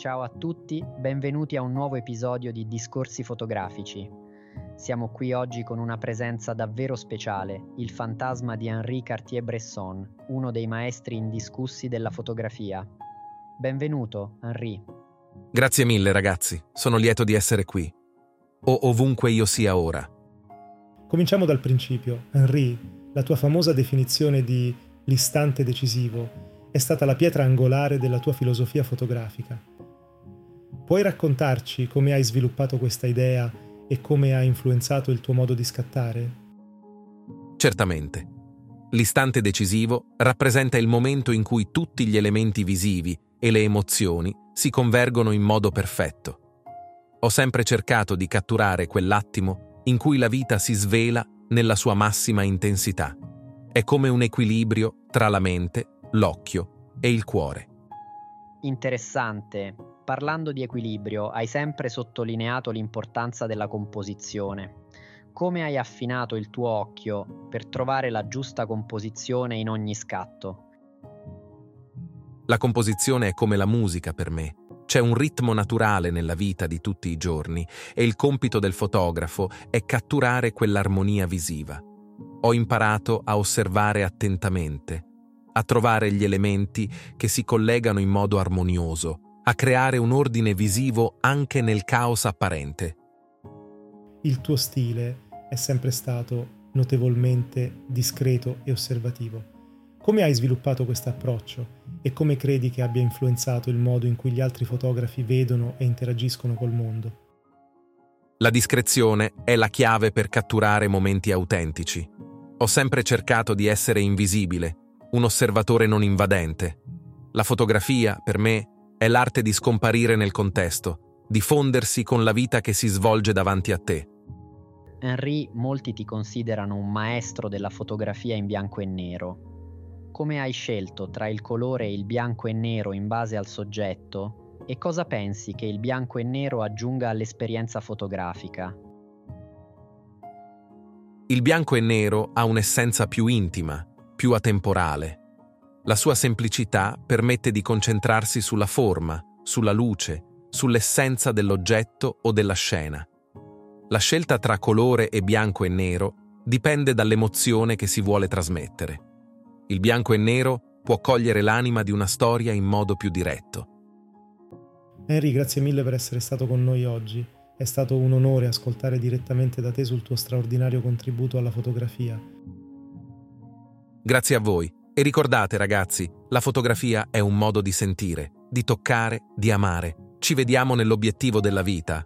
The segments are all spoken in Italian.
Ciao a tutti, benvenuti a un nuovo episodio di Discorsi fotografici. Siamo qui oggi con una presenza davvero speciale, il fantasma di Henri Cartier-Bresson, uno dei maestri indiscussi della fotografia. Benvenuto, Henri. Grazie mille ragazzi, sono lieto di essere qui. O ovunque io sia ora. Cominciamo dal principio. Henri, la tua famosa definizione di l'istante decisivo è stata la pietra angolare della tua filosofia fotografica. Puoi raccontarci come hai sviluppato questa idea e come ha influenzato il tuo modo di scattare? Certamente. L'istante decisivo rappresenta il momento in cui tutti gli elementi visivi e le emozioni si convergono in modo perfetto. Ho sempre cercato di catturare quell'attimo in cui la vita si svela nella sua massima intensità. È come un equilibrio tra la mente, l'occhio e il cuore. Interessante. Parlando di equilibrio, hai sempre sottolineato l'importanza della composizione. Come hai affinato il tuo occhio per trovare la giusta composizione in ogni scatto? La composizione è come la musica per me. C'è un ritmo naturale nella vita di tutti i giorni e il compito del fotografo è catturare quell'armonia visiva. Ho imparato a osservare attentamente, a trovare gli elementi che si collegano in modo armonioso, a creare un ordine visivo anche nel caos apparente. Il tuo stile è sempre stato notevolmente discreto e osservativo. Come hai sviluppato questo approccio e come credi che abbia influenzato il modo in cui gli altri fotografi vedono e interagiscono col mondo? La discrezione è la chiave per catturare momenti autentici. Ho sempre cercato di essere invisibile, un osservatore non invadente. La fotografia, per me, è l'arte di scomparire nel contesto, di fondersi con la vita che si svolge davanti a te. Henri, molti ti considerano un maestro della fotografia in bianco e nero. Come hai scelto tra il colore e il bianco e nero in base al soggetto? E cosa pensi che il bianco e nero aggiunga all'esperienza fotografica? Il bianco e nero ha un'essenza più intima, più atemporale. La sua semplicità permette di concentrarsi sulla forma, sulla luce, sull'essenza dell'oggetto o della scena. La scelta tra colore e bianco e nero dipende dall'emozione che si vuole trasmettere. Il bianco e nero può cogliere l'anima di una storia in modo più diretto. Henry, grazie mille per essere stato con noi oggi. È stato un onore ascoltare direttamente da te sul tuo straordinario contributo alla fotografia. Grazie a voi. E ricordate ragazzi, la fotografia è un modo di sentire, di toccare, di amare. Ci vediamo nell'obiettivo della vita,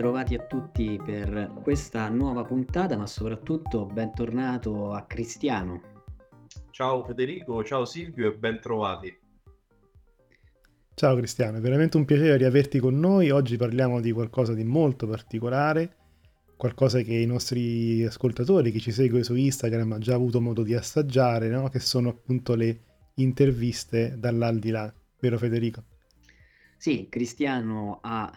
Ben ritrovati a tutti per questa nuova puntata, ma soprattutto bentornato a Cristiano. Ciao Federico, ciao Silvio e bentrovati. Ciao Cristiano, è veramente un piacere riaverti con noi. Oggi parliamo di qualcosa di molto particolare, qualcosa che i nostri ascoltatori, chi ci segue su Instagram, ha già avuto modo di assaggiare, no? che sono appunto le interviste dall'aldilà, vero Federico? Sì, Cristiano ha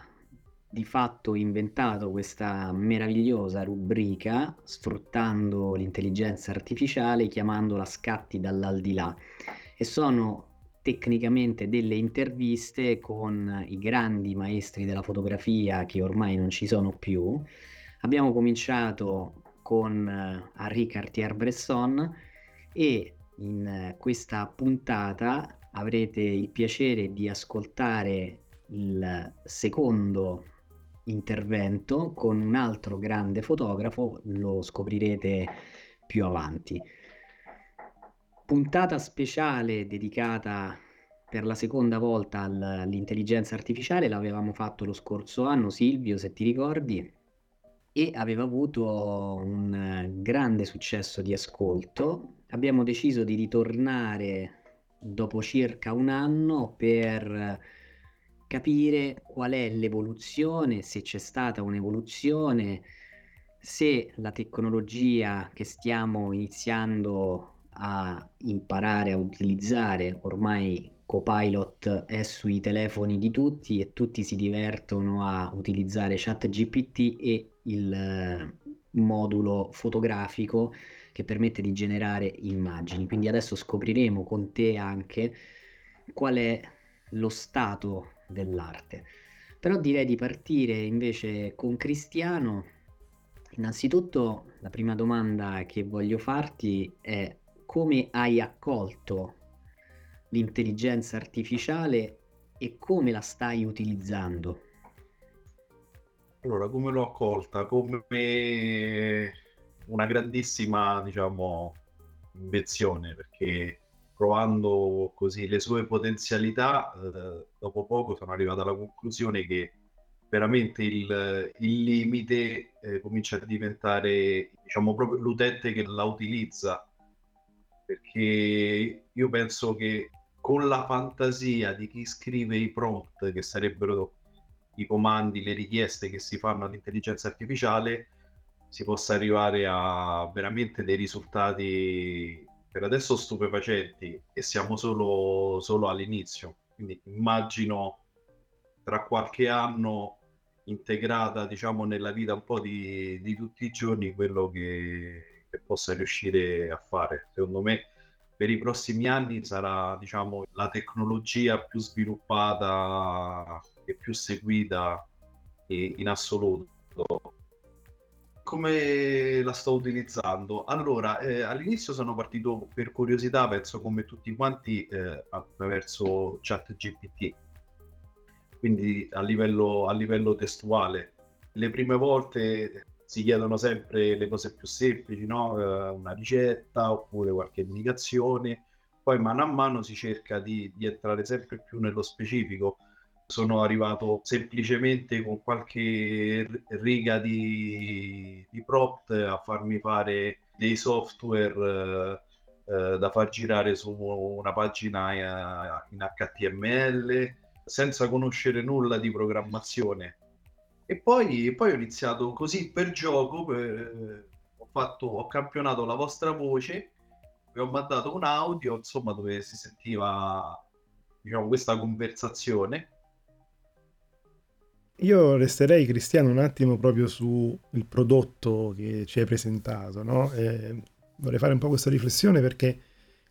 di fatto inventato questa meravigliosa rubrica sfruttando l'intelligenza artificiale chiamandola scatti dall'aldilà e sono tecnicamente delle interviste con i grandi maestri della fotografia che ormai non ci sono più. Abbiamo cominciato con uh, Henri Cartier-Bresson e in uh, questa puntata avrete il piacere di ascoltare il secondo intervento con un altro grande fotografo, lo scoprirete più avanti. Puntata speciale dedicata per la seconda volta all'intelligenza artificiale, l'avevamo fatto lo scorso anno, Silvio, se ti ricordi, e aveva avuto un grande successo di ascolto. Abbiamo deciso di ritornare dopo circa un anno per capire qual è l'evoluzione, se c'è stata un'evoluzione, se la tecnologia che stiamo iniziando a imparare a utilizzare, ormai Copilot è sui telefoni di tutti e tutti si divertono a utilizzare ChatGPT e il eh, modulo fotografico che permette di generare immagini. Quindi adesso scopriremo con te anche qual è lo stato dell'arte. Però direi di partire invece con Cristiano. Innanzitutto la prima domanda che voglio farti è come hai accolto l'intelligenza artificiale e come la stai utilizzando? Allora, come l'ho accolta? Come una grandissima, diciamo, invenzione, perché provando così le sue potenzialità, eh, dopo poco sono arrivato alla conclusione che veramente il, il limite eh, comincia a diventare, diciamo, proprio l'utente che la utilizza, perché io penso che con la fantasia di chi scrive i prompt, che sarebbero i comandi, le richieste che si fanno all'intelligenza artificiale, si possa arrivare a veramente dei risultati per adesso stupefacenti e siamo solo, solo all'inizio. Quindi immagino tra qualche anno integrata diciamo nella vita un po' di, di tutti i giorni quello che, che, possa riuscire a fare. Secondo me per i prossimi anni sarà diciamo la tecnologia più sviluppata e più seguita in assoluto come la sto utilizzando? Allora, eh, all'inizio sono partito per curiosità, penso come tutti quanti, eh, attraverso ChatGPT, quindi a livello, a livello testuale. Le prime volte si chiedono sempre le cose più semplici, no? eh, una ricetta oppure qualche indicazione, poi mano a mano si cerca di, di entrare sempre più nello specifico sono arrivato semplicemente con qualche riga di, di prompt a farmi fare dei software eh, da far girare su una pagina eh, in HTML senza conoscere nulla di programmazione. E poi, poi ho iniziato così per gioco, per, ho, fatto, ho campionato la vostra voce, vi ho mandato un audio, insomma, dove si sentiva diciamo, questa conversazione io resterei, Cristiano, un attimo proprio sul prodotto che ci hai presentato, no? vorrei fare un po' questa riflessione perché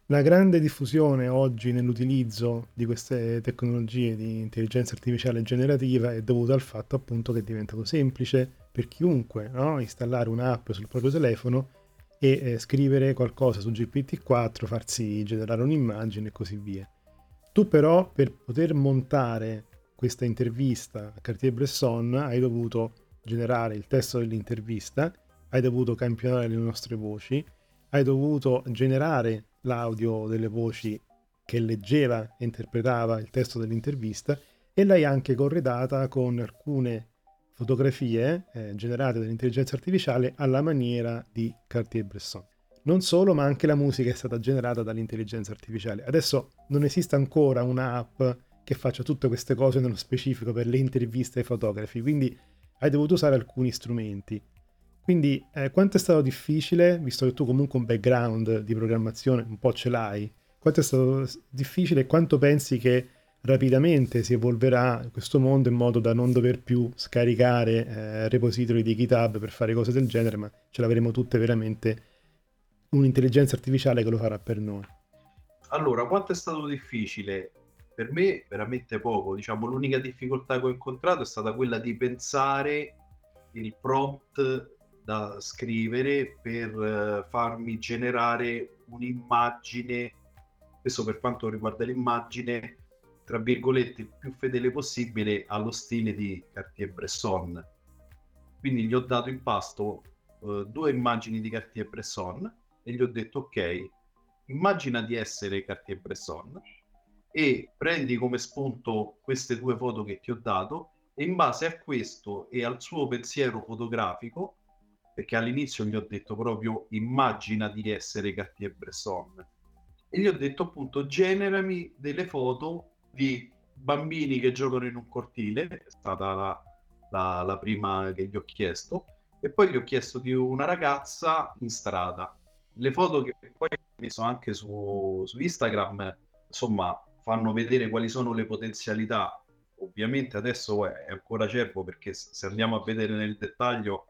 la grande diffusione oggi nell'utilizzo di queste tecnologie di intelligenza artificiale generativa è dovuta al fatto appunto che è diventato semplice per chiunque no? installare un'app sul proprio telefono e eh, scrivere qualcosa su GPT-4, farsi generare un'immagine e così via. Tu però per poter montare questa intervista a Cartier-Bresson hai dovuto generare il testo dell'intervista, hai dovuto campionare le nostre voci, hai dovuto generare l'audio delle voci che leggeva e interpretava il testo dell'intervista e l'hai anche corredata con alcune fotografie eh, generate dall'intelligenza artificiale alla maniera di Cartier-Bresson. Non solo, ma anche la musica è stata generata dall'intelligenza artificiale. Adesso non esiste ancora un'app che faccia tutte queste cose nello specifico per le interviste ai fotografi, quindi hai dovuto usare alcuni strumenti. Quindi eh, quanto è stato difficile, visto che tu comunque un background di programmazione un po' ce l'hai, quanto è stato difficile e quanto pensi che rapidamente si evolverà questo mondo in modo da non dover più scaricare eh, repository di GitHub per fare cose del genere, ma ce l'avremo tutte veramente un'intelligenza artificiale che lo farà per noi. Allora, quanto è stato difficile? Per me veramente poco, diciamo l'unica difficoltà che ho incontrato è stata quella di pensare il prompt da scrivere per uh, farmi generare un'immagine, questo per quanto riguarda l'immagine, tra virgolette, il più fedele possibile allo stile di Cartier-Bresson. Quindi gli ho dato in pasto uh, due immagini di Cartier-Bresson e gli ho detto ok, immagina di essere Cartier-Bresson e prendi come spunto queste due foto che ti ho dato e in base a questo e al suo pensiero fotografico, perché all'inizio gli ho detto proprio immagina di essere Cartier-Bresson e gli ho detto appunto generami delle foto di bambini che giocano in un cortile, è stata la, la, la prima che gli ho chiesto, e poi gli ho chiesto di una ragazza in strada. Le foto che poi ho messo anche su, su Instagram, insomma, fanno vedere quali sono le potenzialità. Ovviamente adesso è ancora cervo perché se andiamo a vedere nel dettaglio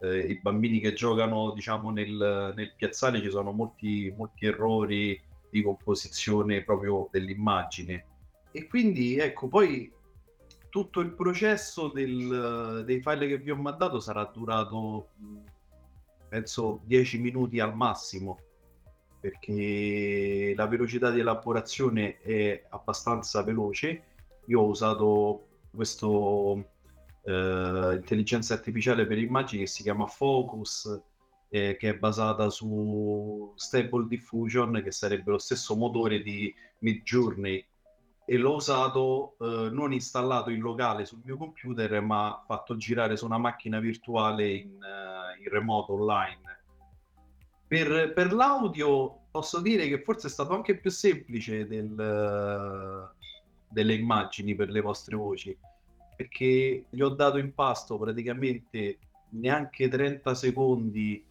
eh, i bambini che giocano diciamo nel, nel piazzale ci sono molti, molti errori di composizione proprio dell'immagine e quindi ecco, poi tutto il processo del, dei file che vi ho mandato sarà durato penso 10 minuti al massimo perché la velocità di elaborazione è abbastanza veloce. Io ho usato questo eh, intelligenza artificiale per immagini che si chiama Focus, eh, che è basata su Stable Diffusion, che sarebbe lo stesso motore di Midjourney e l'ho usato eh, non installato in locale sul mio computer, ma fatto girare su una macchina virtuale in, uh, in remoto online. Per, per, l'audio posso dire che forse è stato anche più semplice del, delle immagini per le vostre voci, perché gli ho dato in pasto praticamente neanche 30 secondi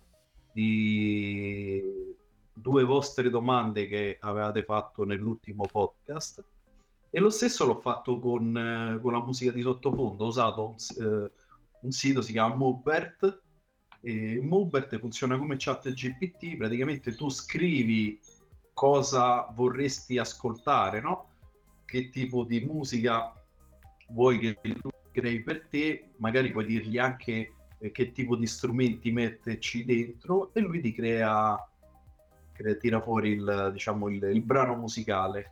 di due vostre domande che avevate fatto nell'ultimo podcast e lo stesso l'ho fatto con, con la musica di sottofondo, ho usato un, eh, un sito, si chiama Mubert, e Mubert funziona come chat GPT, praticamente tu scrivi cosa vorresti ascoltare, no? Che tipo di musica vuoi che lui crei per te, magari puoi dirgli anche eh, che tipo di strumenti metterci dentro e lui ti crea, crea tira fuori il, diciamo, il, il brano musicale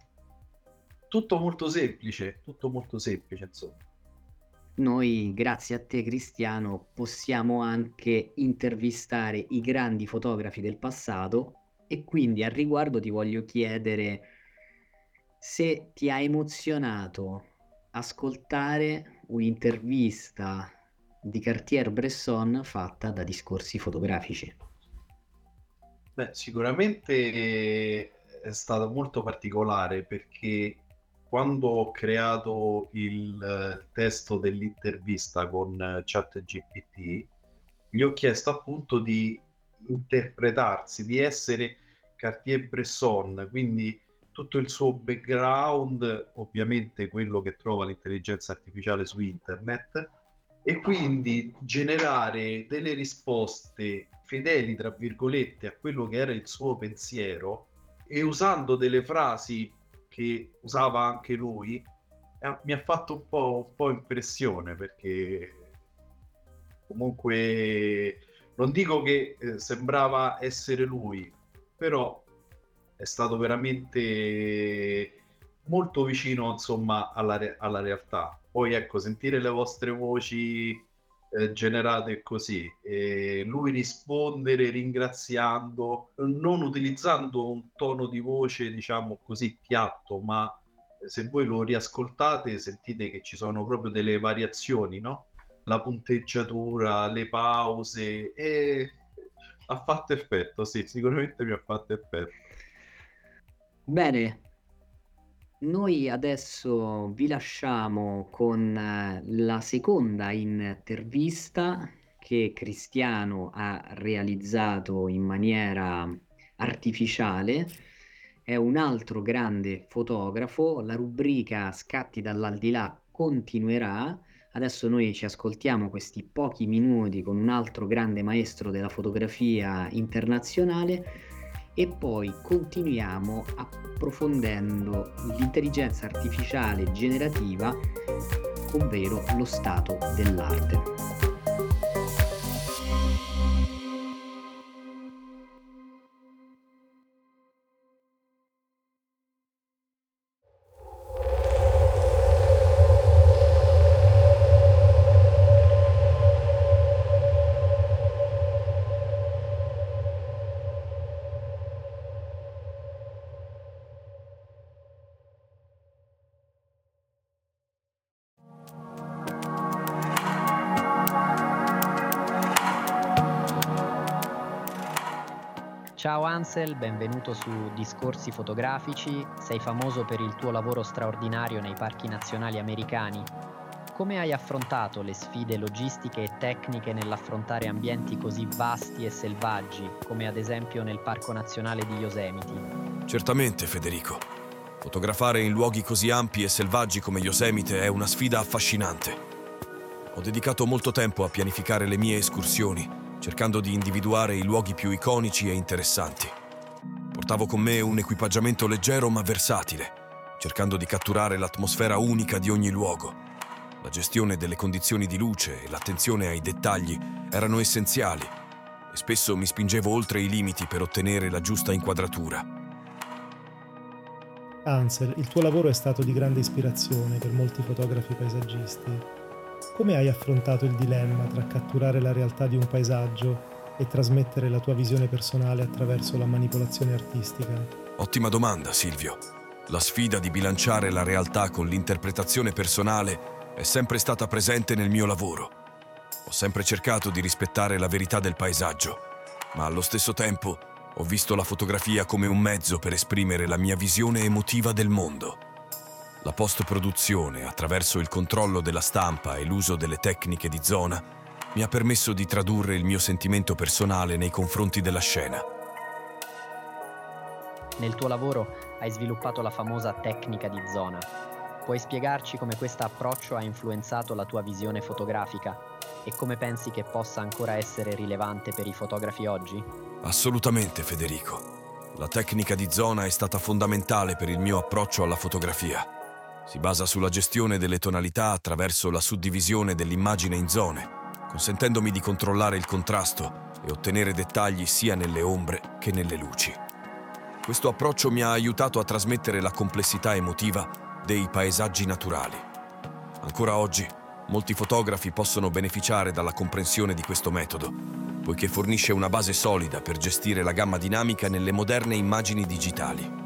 tutto molto semplice, tutto molto semplice, insomma. Noi, grazie a te Cristiano, possiamo anche intervistare i grandi fotografi del passato e quindi al riguardo ti voglio chiedere se ti ha emozionato ascoltare un'intervista di Cartier-Bresson fatta da discorsi fotografici. Beh, sicuramente è stato molto particolare perché quando ho creato il eh, testo dell'intervista con eh, ChatGPT, gli ho chiesto appunto di interpretarsi, di essere Cartier-Bresson, quindi tutto il suo background, ovviamente quello che trova l'intelligenza artificiale su internet, e quindi generare delle risposte fedeli, tra virgolette, a quello che era il suo pensiero e usando delle frasi che usava anche lui, eh, mi ha fatto un po', un po' impressione perché comunque non dico che eh, sembrava essere lui, però è stato veramente molto vicino insomma alla, re- alla realtà. Poi ecco, sentire le vostre voci eh, generate così e lui rispondere ringraziando non utilizzando un tono di voce diciamo così piatto ma se voi lo riascoltate sentite che ci sono proprio delle variazioni no? la punteggiatura le pause e ha fatto effetto sì sicuramente mi ha fatto effetto bene noi adesso vi lasciamo con eh, la seconda intervista che Cristiano ha realizzato in maniera artificiale è un altro grande fotografo, la rubrica Scatti dall'aldilà continuerà. Adesso noi ci ascoltiamo questi pochi minuti con un altro grande maestro della fotografia internazionale e poi continuiamo approfondendo l'intelligenza artificiale generativa, ovvero lo stato dell'arte. Ciao Ansel, benvenuto su Discorsi fotografici. Sei famoso per il tuo lavoro straordinario nei parchi nazionali americani. Come hai affrontato le sfide logistiche e tecniche nell'affrontare ambienti così vasti e selvaggi, come ad esempio nel Parco Nazionale di Yosemite? Certamente, Federico. Fotografare in luoghi così ampi e selvaggi come Yosemite è una sfida affascinante. Ho dedicato molto tempo a pianificare le mie escursioni cercando di individuare i luoghi più iconici e interessanti. Portavo con me un equipaggiamento leggero ma versatile, cercando di catturare l'atmosfera unica di ogni luogo. La gestione delle condizioni di luce e l'attenzione ai dettagli erano essenziali e spesso mi spingevo oltre i limiti per ottenere la giusta inquadratura. Ansel, il tuo lavoro è stato di grande ispirazione per molti fotografi paesaggisti come hai affrontato il dilemma tra catturare la realtà di un paesaggio e trasmettere la tua visione personale attraverso la manipolazione artistica? Ottima domanda, Silvio. La sfida di bilanciare la realtà con l'interpretazione personale è sempre stata presente nel mio lavoro. Ho sempre cercato di rispettare la verità del paesaggio, ma allo stesso tempo ho visto la fotografia come un mezzo per esprimere la mia visione emotiva del mondo. La post-produzione, attraverso il controllo della stampa e l'uso delle tecniche di zona, mi ha permesso di tradurre il mio sentimento personale nei confronti della scena. Nel tuo lavoro hai sviluppato la famosa tecnica di zona. Puoi spiegarci come questo approccio ha influenzato la tua visione fotografica e come pensi che possa ancora essere rilevante per i fotografi oggi? Assolutamente, Federico. La tecnica di zona è stata fondamentale per il mio approccio alla fotografia. Si basa sulla gestione delle tonalità attraverso la suddivisione dell'immagine in zone, consentendomi di controllare il contrasto e ottenere dettagli sia nelle ombre che nelle luci. Questo approccio mi ha aiutato a trasmettere la complessità emotiva dei paesaggi naturali. Ancora oggi, molti fotografi possono beneficiare dalla comprensione di questo metodo, poiché fornisce una base solida per gestire la gamma dinamica nelle moderne immagini digitali.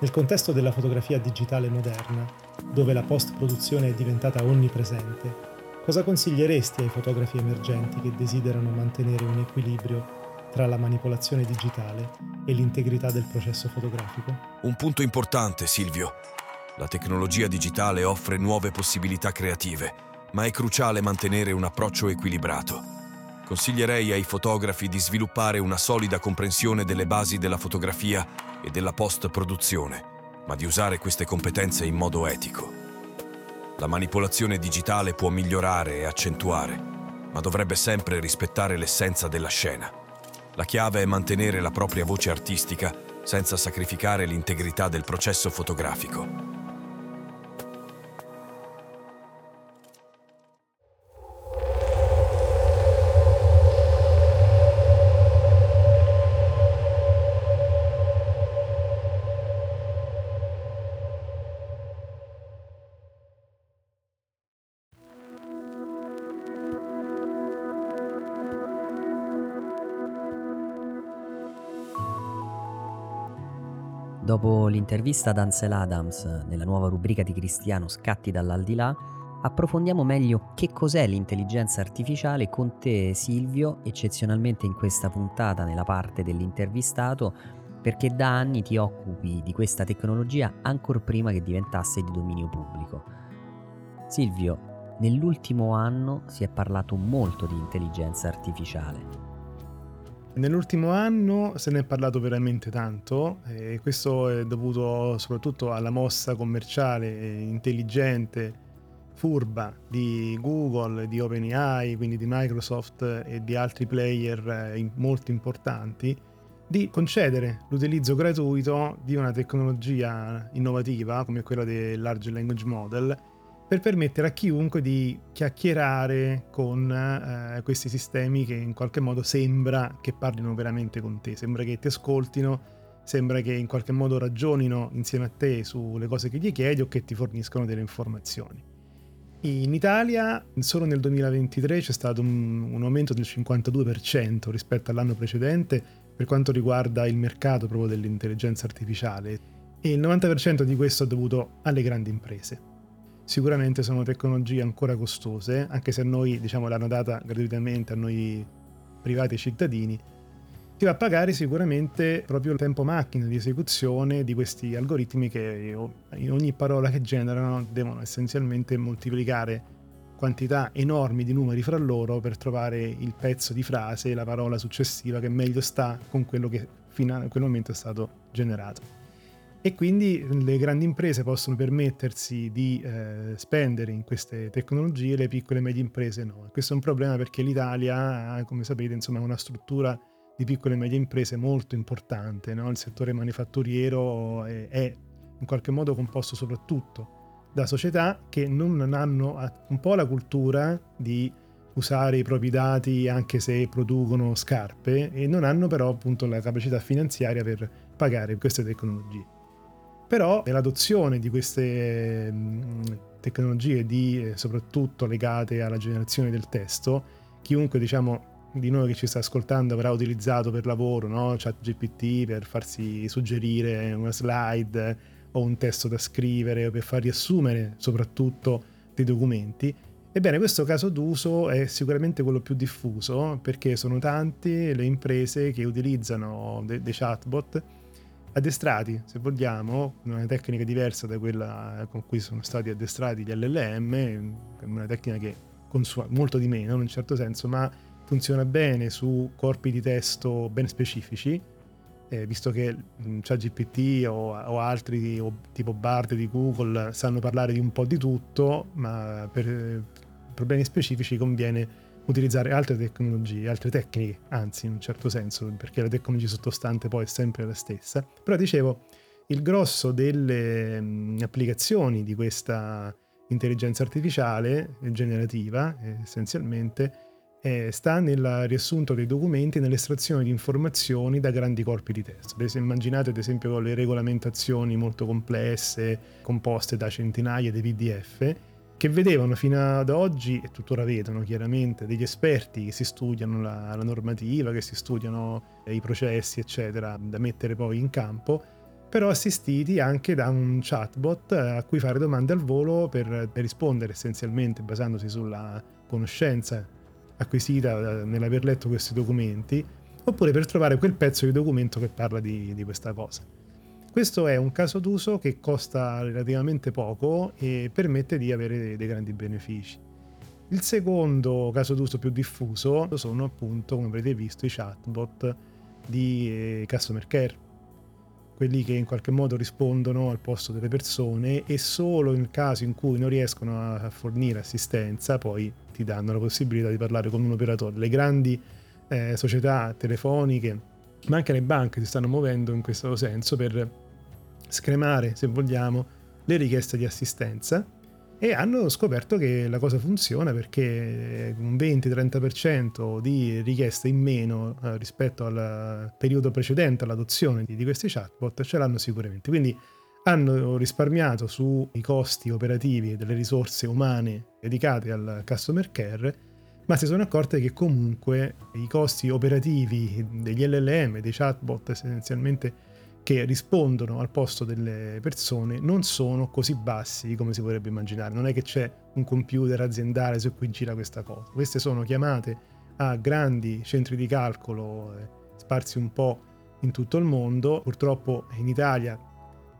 Nel contesto della fotografia digitale moderna, dove la post-produzione è diventata onnipresente, cosa consiglieresti ai fotografi emergenti che desiderano mantenere un equilibrio tra la manipolazione digitale e l'integrità del processo fotografico? Un punto importante, Silvio. La tecnologia digitale offre nuove possibilità creative, ma è cruciale mantenere un approccio equilibrato. Consiglierei ai fotografi di sviluppare una solida comprensione delle basi della fotografia e della post-produzione, ma di usare queste competenze in modo etico. La manipolazione digitale può migliorare e accentuare, ma dovrebbe sempre rispettare l'essenza della scena. La chiave è mantenere la propria voce artistica senza sacrificare l'integrità del processo fotografico. Dopo l'intervista ad Ansel Adams nella nuova rubrica di Cristiano Scatti dall'aldilà, approfondiamo meglio che cos'è l'intelligenza artificiale con te Silvio, eccezionalmente in questa puntata nella parte dell'intervistato, perché da anni ti occupi di questa tecnologia ancora prima che diventasse di dominio pubblico. Silvio, nell'ultimo anno si è parlato molto di intelligenza artificiale. Nell'ultimo anno se ne è parlato veramente tanto e questo è dovuto soprattutto alla mossa commerciale intelligente, furba di Google, di OpenAI, quindi di Microsoft e di altri player eh, molto importanti di concedere l'utilizzo gratuito di una tecnologia innovativa come quella del Large Language Model per permettere a chiunque di chiacchierare con eh, questi sistemi che in qualche modo sembra che parlino veramente con te, sembra che ti ascoltino, sembra che in qualche modo ragionino insieme a te sulle cose che gli chiedi o che ti forniscono delle informazioni. In Italia solo nel 2023 c'è stato un, un aumento del 52% rispetto all'anno precedente per quanto riguarda il mercato proprio dell'intelligenza artificiale e il 90% di questo è dovuto alle grandi imprese. Sicuramente sono tecnologie ancora costose, anche se a noi diciamo, l'hanno data gratuitamente a noi privati cittadini, si va a pagare sicuramente proprio il tempo macchina di esecuzione di questi algoritmi che in ogni parola che generano devono essenzialmente moltiplicare quantità enormi di numeri fra loro per trovare il pezzo di frase, la parola successiva che meglio sta con quello che fino a quel momento è stato generato. E quindi le grandi imprese possono permettersi di eh, spendere in queste tecnologie, le piccole e medie imprese no. Questo è un problema perché l'Italia, come sapete, insomma, ha una struttura di piccole e medie imprese molto importante. No? Il settore manifatturiero è, è in qualche modo composto soprattutto da società che non hanno un po' la cultura di usare i propri dati anche se producono scarpe e non hanno però appunto la capacità finanziaria per pagare queste tecnologie. Però l'adozione di queste tecnologie di, eh, soprattutto legate alla generazione del testo, chiunque diciamo di noi che ci sta ascoltando avrà utilizzato per lavoro, no? chat GPT per farsi suggerire una slide o un testo da scrivere o per far riassumere soprattutto dei documenti. Ebbene, questo caso d'uso è sicuramente quello più diffuso perché sono tante le imprese che utilizzano dei de chatbot addestrati, se vogliamo, una tecnica diversa da quella con cui sono stati addestrati gli LLM, una tecnica che consuma molto di meno in un certo senso, ma funziona bene su corpi di testo ben specifici eh, visto che mm, ChatGPT o, o altri o tipo Bard di Google sanno parlare di un po' di tutto, ma per eh, problemi specifici conviene utilizzare altre tecnologie, altre tecniche, anzi in un certo senso, perché la tecnologia sottostante poi è sempre la stessa. Però dicevo, il grosso delle applicazioni di questa intelligenza artificiale generativa, essenzialmente, eh, sta nel riassunto dei documenti e nell'estrazione di informazioni da grandi corpi di testo. Immaginate ad esempio le regolamentazioni molto complesse, composte da centinaia di PDF, che vedevano fino ad oggi, e tuttora vedono chiaramente, degli esperti che si studiano la, la normativa, che si studiano i processi, eccetera, da mettere poi in campo, però assistiti anche da un chatbot a cui fare domande al volo per, per rispondere essenzialmente basandosi sulla conoscenza acquisita nell'aver letto questi documenti, oppure per trovare quel pezzo di documento che parla di, di questa cosa. Questo è un caso d'uso che costa relativamente poco e permette di avere dei, grandi benefici. Il secondo caso d'uso più diffuso sono appunto, come avrete visto, i chatbot di eh, customer care, quelli che in qualche modo rispondono al posto delle persone e solo nel caso in cui non riescono a fornire assistenza poi ti danno la possibilità di parlare con un operatore. Le grandi eh, società telefoniche, ma anche le banche si stanno muovendo in questo senso per scremare, se vogliamo, le richieste di assistenza e hanno scoperto che la cosa funziona perché un 20-30% di richieste in meno eh, rispetto al periodo precedente all'adozione di, di questi chatbot ce l'hanno sicuramente. Quindi hanno risparmiato sui costi operativi delle risorse umane dedicate al customer care, ma si sono accorte che comunque i costi operativi degli LLM, dei chatbot essenzialmente che rispondono al posto delle persone non sono così bassi come si potrebbe immaginare. Non è che c'è un computer aziendale su cui gira questa cosa. Queste sono chiamate a grandi centri di calcolo eh, sparsi un po' in tutto il mondo. Purtroppo in Italia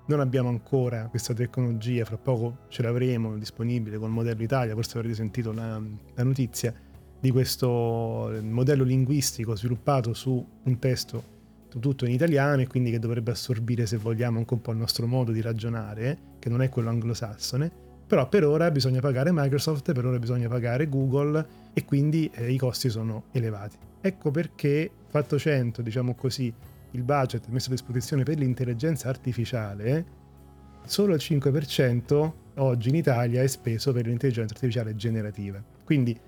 non abbiamo ancora questa tecnologia, fra poco ce l'avremo disponibile col modello Italia, forse avrete sentito la, la notizia, di questo modello linguistico sviluppato su un testo tutto in italiano e quindi che dovrebbe assorbire, se vogliamo, anche un po' il nostro modo di ragionare, che non è quello anglosassone. Però per ora bisogna pagare Microsoft, per ora bisogna pagare Google e quindi eh, i costi sono elevati. Ecco perché, fatto 100, diciamo così, il budget messo a disposizione per l'intelligenza artificiale, solo il 5% oggi in Italia è speso per l'intelligenza artificiale generativa. Quindi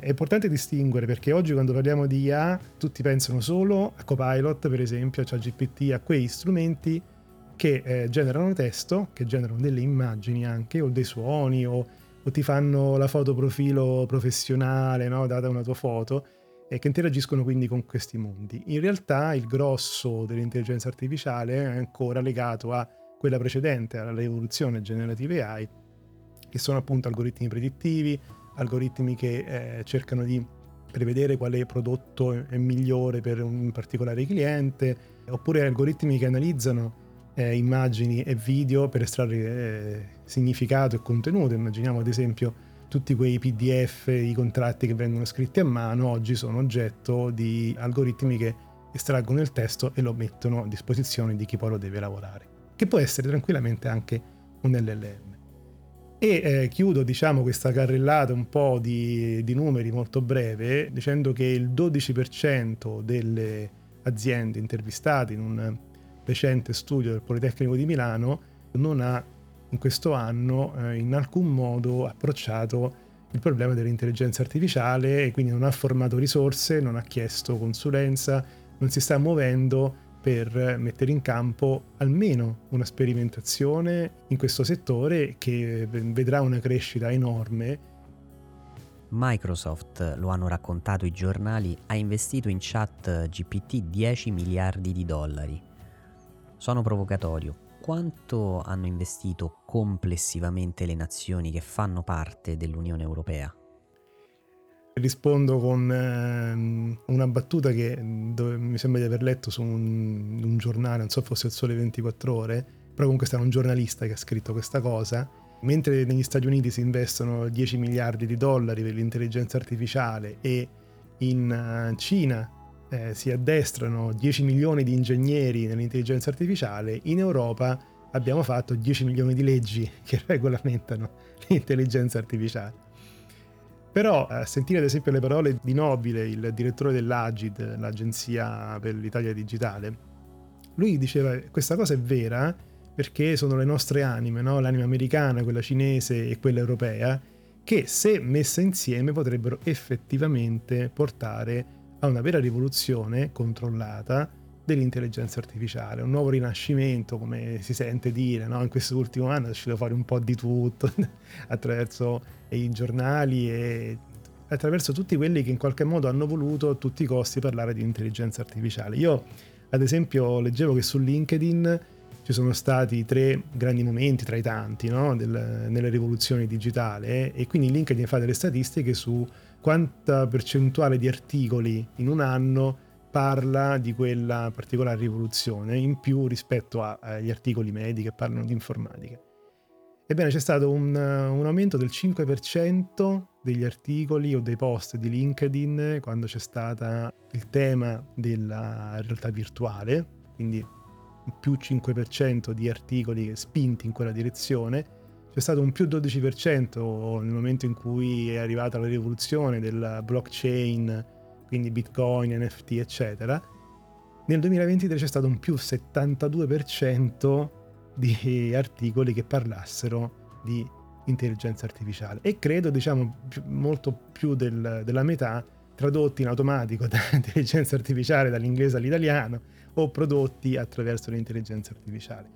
è importante distinguere perché oggi quando parliamo di IA tutti pensano solo a Copilot, per esempio, a ChatGPT, a quei strumenti che eh, generano testo, che generano delle immagini anche, o dei suoni, o, o ti fanno la foto profilo professionale, no? data una tua foto, e che interagiscono quindi con questi mondi. In realtà il grosso dell'intelligenza artificiale è ancora legato a quella precedente, alla rivoluzione generative AI, che sono appunto algoritmi predittivi, algoritmi che eh, cercano di prevedere quale prodotto è migliore per un particolare cliente, oppure algoritmi che analizzano eh, immagini e video per estrarre eh, significato e contenuto. Immaginiamo ad esempio tutti quei PDF, i contratti che vengono scritti a mano, oggi sono oggetto di algoritmi che estraggono il testo e lo mettono a disposizione di chi poi lo deve lavorare, che può essere tranquillamente anche un LLM. E eh, chiudo diciamo, questa carrellata un po' di, di, numeri molto breve dicendo che il 12% delle aziende intervistate in un recente studio del Politecnico di Milano non ha in questo anno eh, in alcun modo approcciato il problema dell'intelligenza artificiale e quindi non ha formato risorse, non ha chiesto consulenza, non si sta muovendo per mettere in campo almeno una sperimentazione in questo settore che vedrà una crescita enorme. Microsoft, lo hanno raccontato i giornali, ha investito in chat GPT 10 miliardi di dollari. Sono provocatorio. Quanto hanno investito complessivamente le nazioni che fanno parte dell'Unione Europea? Rispondo con eh, una battuta che dove, mi sembra di aver letto su un, un, giornale, non so fosse il Sole 24 Ore, però comunque è un giornalista che ha scritto questa cosa. Mentre negli Stati Uniti si investono 10 miliardi di dollari per l'intelligenza artificiale e in uh, Cina eh, si addestrano 10 milioni di ingegneri nell'intelligenza artificiale, in Europa abbiamo fatto 10 milioni di leggi che regolamentano l'intelligenza artificiale. Però a sentire ad esempio le parole di Nobile, il direttore dell'Agid, l'agenzia per l'Italia digitale, lui diceva questa cosa è vera perché sono le nostre anime, no? l'anima americana, quella cinese e quella europea, che se messe insieme potrebbero effettivamente portare a una vera rivoluzione controllata dell'intelligenza artificiale, un nuovo rinascimento, come si sente dire, no? in questo ultimo anno è uscito fuori un po' di tutto attraverso i giornali e attraverso tutti quelli che in qualche modo hanno voluto a tutti i costi parlare di intelligenza artificiale. Io ad esempio leggevo che su LinkedIn ci sono stati tre grandi momenti tra i tanti no? Del, nella rivoluzione digitale e quindi LinkedIn fa delle statistiche su quanta percentuale di articoli in un anno parla di quella particolare rivoluzione in più rispetto agli articoli medi che parlano di informatica. Ebbene, c'è stato un, un, aumento del 5% degli articoli o dei post di LinkedIn quando c'è stato il tema della realtà virtuale, quindi più 5% di articoli spinti in quella direzione. C'è stato un più 12% nel momento in cui è arrivata la rivoluzione della blockchain quindi Bitcoin, NFT, eccetera. Nel 2023 c'è stato un più 72% di articoli che parlassero di intelligenza artificiale e credo, diciamo, molto più del, della metà tradotti in automatico da intelligenza artificiale dall'inglese all'italiano o prodotti attraverso l'intelligenza artificiale.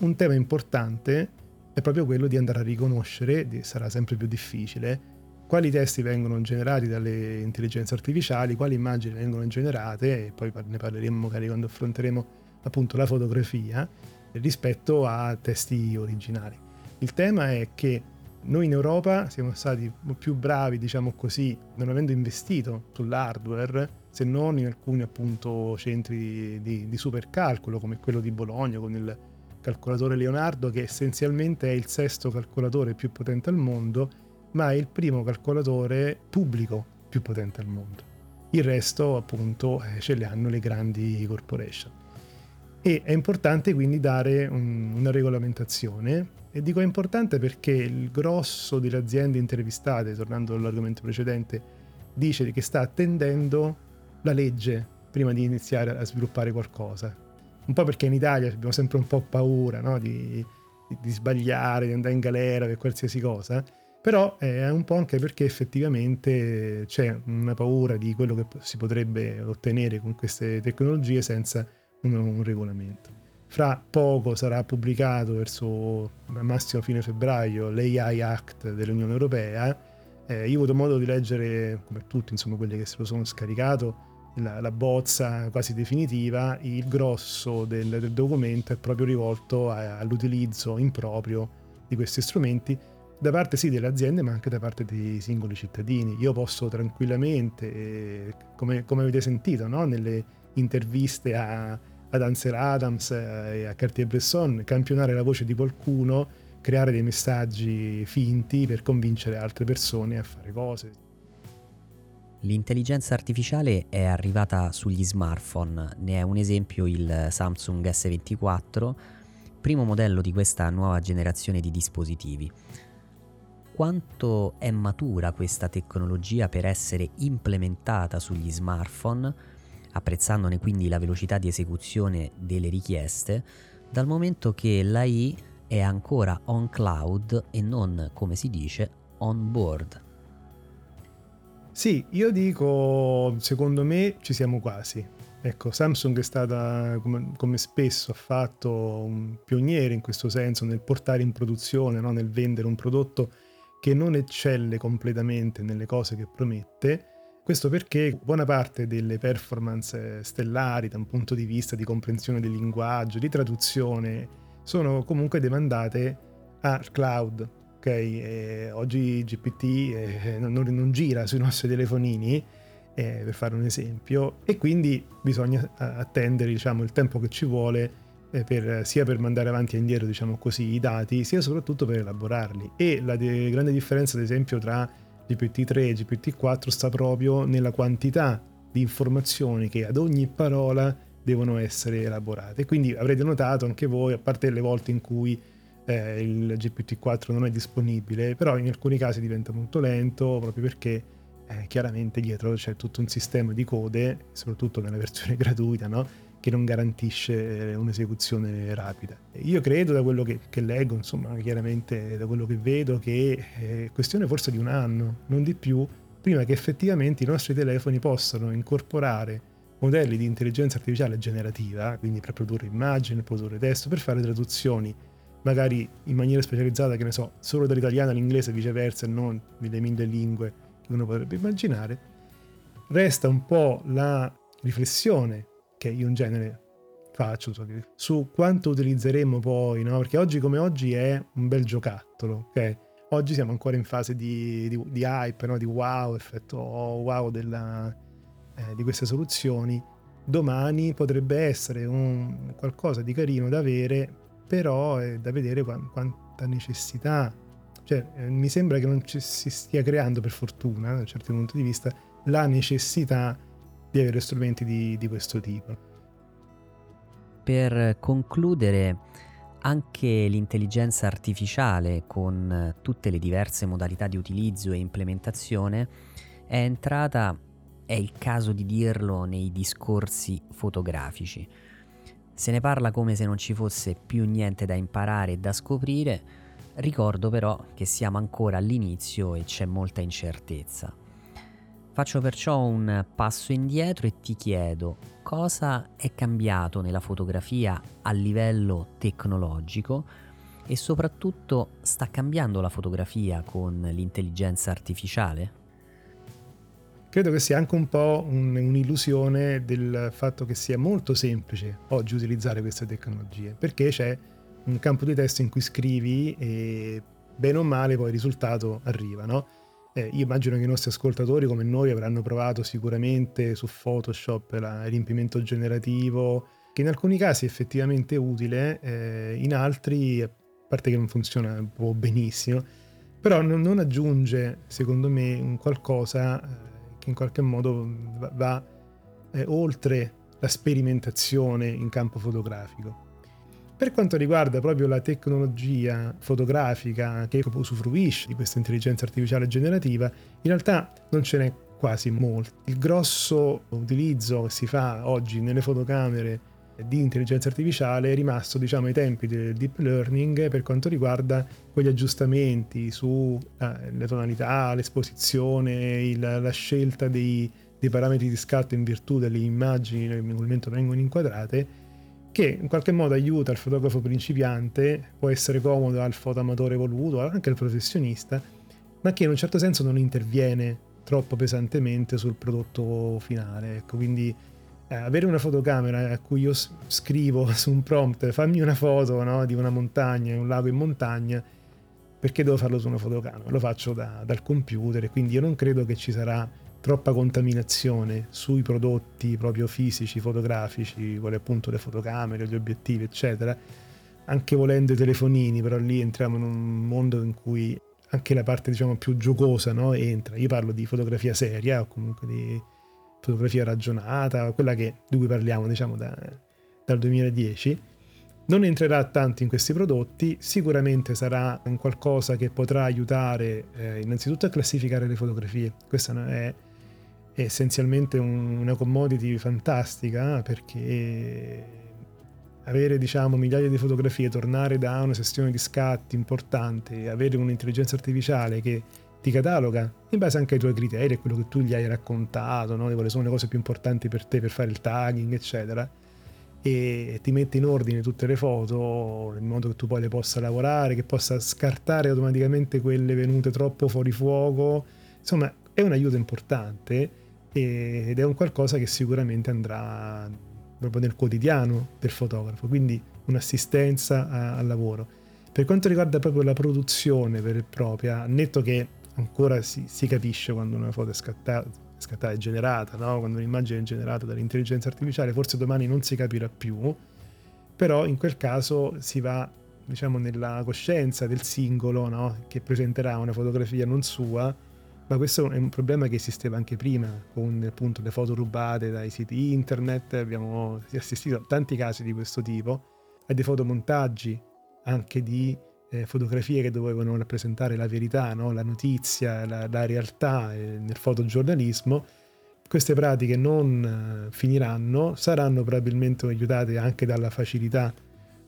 Un tema importante è proprio quello di andare a riconoscere, sarà sempre più difficile, quali testi vengono generati dalle intelligenze artificiali, quali immagini vengono generate, e poi ne parleremo magari quando affronteremo appunto la fotografia, rispetto a testi originali. Il tema è che noi in Europa siamo stati più bravi, diciamo così, non avendo investito sull'hardware, se non in alcuni appunto centri di, di supercalcolo come quello di Bologna con il calcolatore Leonardo che essenzialmente è il sesto calcolatore più potente al mondo ma è il primo calcolatore pubblico più potente al mondo. Il resto appunto eh, ce le hanno le grandi corporation. E è importante quindi dare un, una regolamentazione e dico importante perché il grosso delle aziende intervistate, tornando all'argomento precedente, dice che sta attendendo la legge prima di iniziare a sviluppare qualcosa. Un po' perché in Italia abbiamo sempre un po' paura no? di, di, di, sbagliare, di andare in galera per qualsiasi cosa, però è un po' anche perché effettivamente c'è una paura di quello che si potrebbe ottenere con queste tecnologie senza un, un regolamento. Fra poco sarà pubblicato verso massimo fine febbraio l'AI Act dell'Unione Europea. Eh, io ho avuto modo di leggere, come tutti, insomma, quelli che se lo sono scaricato, la, la bozza quasi definitiva. Il grosso del, del documento è proprio rivolto a, all'utilizzo improprio di questi strumenti da parte sì delle aziende ma anche da parte dei singoli cittadini. Io posso tranquillamente, eh, come, come, avete sentito no? nelle interviste a, ad Ansel Adams e a Cartier-Bresson, campionare la voce di qualcuno, creare dei messaggi finti per convincere altre persone a fare cose. L'intelligenza artificiale è arrivata sugli smartphone, ne è un esempio il Samsung S24, primo modello di questa nuova generazione di dispositivi. Quanto è matura questa tecnologia per essere implementata sugli smartphone apprezzandone quindi la velocità di esecuzione delle richieste, dal momento che l'AI è ancora on cloud e non, come si dice, on board. Sì, io dico, secondo me ci siamo quasi. Ecco, Samsung è stata, come, come spesso ha fatto, un pioniere in questo senso nel portare in produzione, no? nel vendere un prodotto che non eccelle completamente nelle cose che promette, questo perché buona parte delle performance stellari da un punto di vista di comprensione del linguaggio, di traduzione, sono comunque demandate al cloud. Okay? oggi GPT eh, non, non, gira sui nostri telefonini, eh, per fare un esempio, e quindi bisogna attendere diciamo, il tempo che ci vuole eh, per, sia per mandare avanti e indietro diciamo così, i dati, sia soprattutto per elaborarli. E la de- grande differenza, ad esempio, tra GPT-3 e GPT-4 sta proprio nella quantità di informazioni che ad ogni parola devono essere elaborate. Quindi avrete notato anche voi, a parte le volte in cui eh, il GPT-4 non è disponibile, però in alcuni casi diventa molto lento proprio perché eh, chiaramente dietro c'è tutto un sistema di code, soprattutto nella versione gratuita, no? Che non garantisce eh, un'esecuzione rapida. Io credo da quello che, che, leggo, insomma, chiaramente da quello che vedo, che è questione forse di un anno, non di più, prima che effettivamente i nostri telefoni possano incorporare modelli di intelligenza artificiale generativa, quindi per produrre immagini, produrre testo, per fare traduzioni magari in maniera specializzata, che ne so, solo dall'italiano all'inglese e viceversa, e non delle mille lingue che uno potrebbe immaginare. Resta un po' la riflessione che io in genere faccio su quanto utilizzeremo poi, no? Perché oggi come oggi è un bel giocattolo, ok? Oggi siamo ancora in fase di, di, di hype, no? di wow, effetto wow della, eh, di queste soluzioni. Domani potrebbe essere un qualcosa di carino da avere, però è da vedere quanta necessità. Cioè, eh, mi sembra che non ci si stia creando, per fortuna, da un certo punto di vista, la necessità di avere strumenti di, di questo tipo. Per concludere, anche l'intelligenza artificiale, con tutte le diverse modalità di utilizzo e implementazione, è entrata, è il caso di dirlo, nei discorsi fotografici. Se ne parla come se non ci fosse più niente da imparare e da scoprire, ricordo però che siamo ancora all'inizio e c'è molta incertezza. Faccio perciò un passo indietro e ti chiedo cosa è cambiato nella fotografia a livello tecnologico e soprattutto sta cambiando la fotografia con l'intelligenza artificiale? Credo che sia anche un po' un, un'illusione del fatto che sia molto semplice oggi utilizzare queste tecnologie, perché c'è un campo di testo in cui scrivi e bene o male poi il risultato arriva, no? Eh, io immagino che i nostri ascoltatori come noi avranno provato sicuramente su Photoshop la, riempimento generativo, che in alcuni casi è effettivamente utile, eh, in altri, a parte che non funziona benissimo, però non, non aggiunge, secondo me, un qualcosa eh, che in qualche modo va, va eh, oltre la sperimentazione in campo fotografico. Per quanto riguarda proprio la tecnologia fotografica che usufruisce di questa intelligenza artificiale generativa, in realtà non ce n'è quasi molto. Il grosso utilizzo che si fa oggi nelle fotocamere di intelligenza artificiale è rimasto diciamo ai tempi del deep learning per quanto riguarda quegli aggiustamenti sulle eh, tonalità, l'esposizione, il, la scelta dei, dei, parametri di scatto in virtù delle immagini che nel momento vengono inquadrate che in qualche modo aiuta il fotografo principiante, può essere comodo al fotoamatore evoluto, anche al professionista, ma che in un certo senso non interviene troppo pesantemente sul prodotto finale. Ecco, quindi eh, avere una fotocamera a cui io scrivo su un prompt fammi una foto no, di una montagna, un lago in montagna, perché devo farlo su una fotocamera? Lo faccio da, dal computer quindi io non credo che ci sarà troppa contaminazione sui prodotti proprio fisici, fotografici, quali appunto le fotocamere, gli obiettivi, eccetera, anche volendo i telefonini, però lì entriamo in un mondo in cui anche la parte diciamo più giocosa no, entra. Io parlo di fotografia seria o comunque di fotografia ragionata, quella che, di cui parliamo diciamo da, dal 2010, non entrerà tanto in questi prodotti, sicuramente sarà un qualcosa che potrà aiutare eh, innanzitutto a classificare le fotografie. Questa è, è essenzialmente un, una commodity fantastica perché avere diciamo migliaia di fotografie, tornare da una sessione di scatti importante, avere un'intelligenza artificiale che ti cataloga in base anche ai tuoi criteri, a quello che tu gli hai raccontato, no? quali sono le cose più importanti per te per fare il tagging, eccetera, e ti mette in ordine tutte le foto in modo che tu poi le possa lavorare, che possa scartare automaticamente quelle venute troppo fuori fuoco. Insomma, è un aiuto importante ed è un qualcosa che sicuramente andrà proprio nel quotidiano del fotografo, quindi un'assistenza al lavoro. Per quanto riguarda proprio la produzione vera e propria, netto che ancora si, si capisce quando una foto è scattata, scattata, è generata, no? quando un'immagine è generata dall'intelligenza artificiale, forse domani non si capirà più, però in quel caso si va diciamo nella coscienza del singolo no? che presenterà una fotografia non sua, ma questo è un problema che esisteva anche prima, con appunto le foto rubate dai siti internet, abbiamo assistito a tanti casi di questo tipo, a dei fotomontaggi anche di eh, fotografie che dovevano rappresentare la verità, no? la notizia, la, la realtà eh, nel fotogiornalismo, queste pratiche non eh, finiranno, saranno probabilmente aiutate anche dalla facilità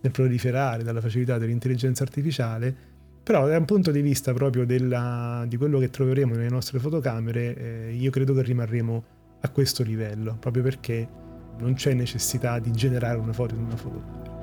nel proliferare, dalla facilità dell'intelligenza artificiale, però da un punto di vista proprio della, di quello che troveremo nelle nostre fotocamere, eh, io credo che rimarremo a questo livello, proprio perché non c'è necessità di generare una foto in una fotocamera.